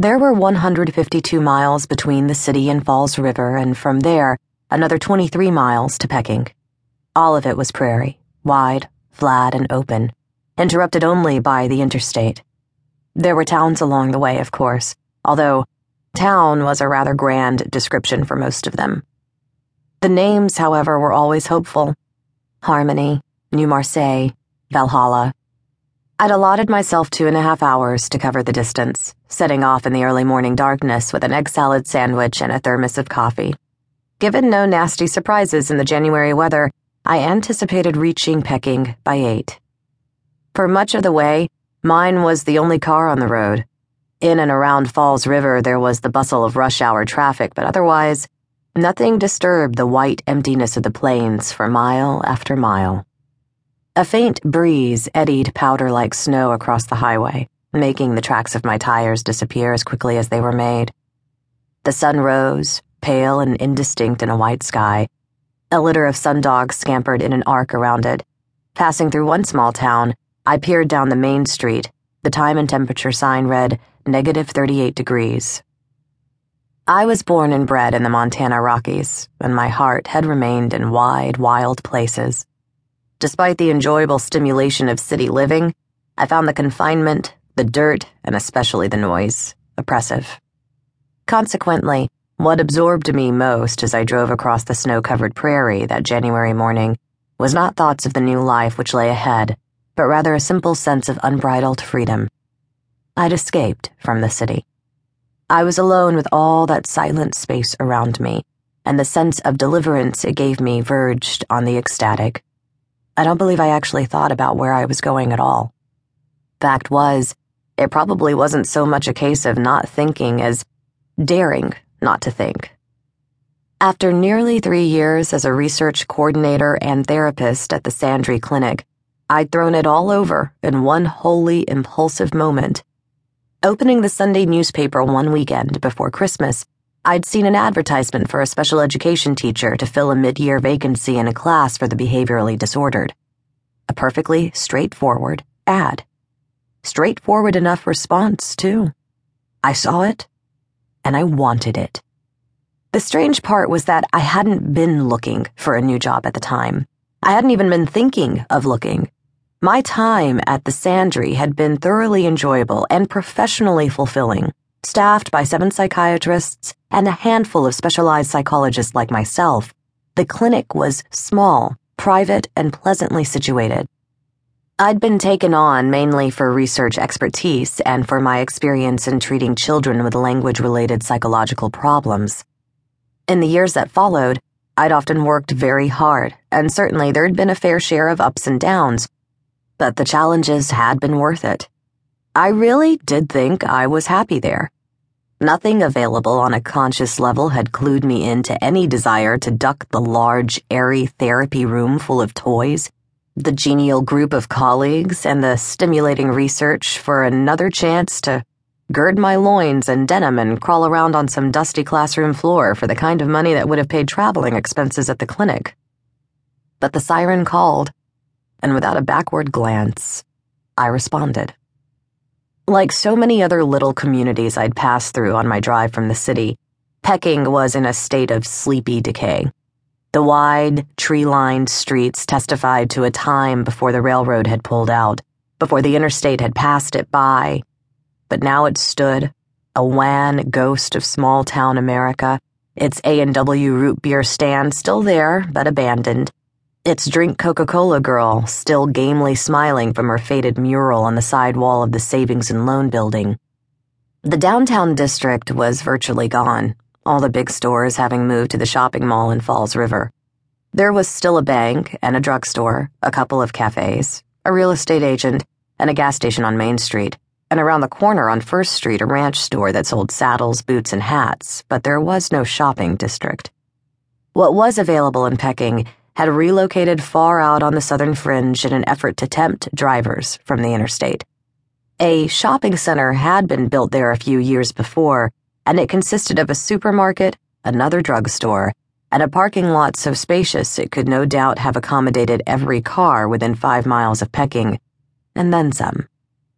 There were 152 miles between the city and Falls River, and from there, another 23 miles to Peking. All of it was prairie, wide, flat, and open, interrupted only by the interstate. There were towns along the way, of course, although town was a rather grand description for most of them. The names, however, were always hopeful Harmony, New Marseille, Valhalla. I'd allotted myself two and a half hours to cover the distance, setting off in the early morning darkness with an egg salad sandwich and a thermos of coffee. Given no nasty surprises in the January weather, I anticipated reaching Peking by eight. For much of the way, mine was the only car on the road. In and around Falls River, there was the bustle of rush hour traffic, but otherwise, nothing disturbed the white emptiness of the plains for mile after mile. A faint breeze eddied powder like snow across the highway, making the tracks of my tires disappear as quickly as they were made. The sun rose, pale and indistinct in a white sky. A litter of sundogs scampered in an arc around it. Passing through one small town, I peered down the main street. The time and temperature sign read negative 38 degrees. I was born and bred in the Montana Rockies, and my heart had remained in wide, wild places. Despite the enjoyable stimulation of city living, I found the confinement, the dirt, and especially the noise oppressive. Consequently, what absorbed me most as I drove across the snow covered prairie that January morning was not thoughts of the new life which lay ahead, but rather a simple sense of unbridled freedom. I'd escaped from the city. I was alone with all that silent space around me, and the sense of deliverance it gave me verged on the ecstatic. I don't believe I actually thought about where I was going at all. Fact was, it probably wasn't so much a case of not thinking as daring not to think. After nearly three years as a research coordinator and therapist at the Sandry Clinic, I'd thrown it all over in one wholly impulsive moment. Opening the Sunday newspaper one weekend before Christmas, I'd seen an advertisement for a special education teacher to fill a mid year vacancy in a class for the behaviorally disordered. A perfectly straightforward ad. Straightforward enough response, too. I saw it, and I wanted it. The strange part was that I hadn't been looking for a new job at the time. I hadn't even been thinking of looking. My time at the Sandry had been thoroughly enjoyable and professionally fulfilling staffed by seven psychiatrists and a handful of specialized psychologists like myself, the clinic was small, private, and pleasantly situated. I'd been taken on mainly for research expertise and for my experience in treating children with language related psychological problems. In the years that followed, I'd often worked very hard, and certainly there'd been a fair share of ups and downs, but the challenges had been worth it. I really did think I was happy there. Nothing available on a conscious level had clued me into any desire to duck the large, airy therapy room full of toys, the genial group of colleagues, and the stimulating research for another chance to gird my loins in denim and crawl around on some dusty classroom floor for the kind of money that would have paid traveling expenses at the clinic. But the siren called, and without a backward glance, I responded. Like so many other little communities I'd passed through on my drive from the city, Peking was in a state of sleepy decay. The wide, tree lined streets testified to a time before the railroad had pulled out, before the interstate had passed it by. But now it stood, a wan ghost of small town America, its A&W root beer stand still there, but abandoned its drink Coca Cola girl still gamely smiling from her faded mural on the side wall of the Savings and Loan building. The downtown district was virtually gone, all the big stores having moved to the shopping mall in Falls River. There was still a bank and a drugstore, a couple of cafes, a real estate agent, and a gas station on Main Street, and around the corner on First Street, a ranch store that sold saddles, boots, and hats, but there was no shopping district. What was available in Peking had relocated far out on the southern fringe in an effort to tempt drivers from the interstate. A shopping center had been built there a few years before, and it consisted of a supermarket, another drugstore, and a parking lot so spacious it could no doubt have accommodated every car within five miles of Peking, and then some.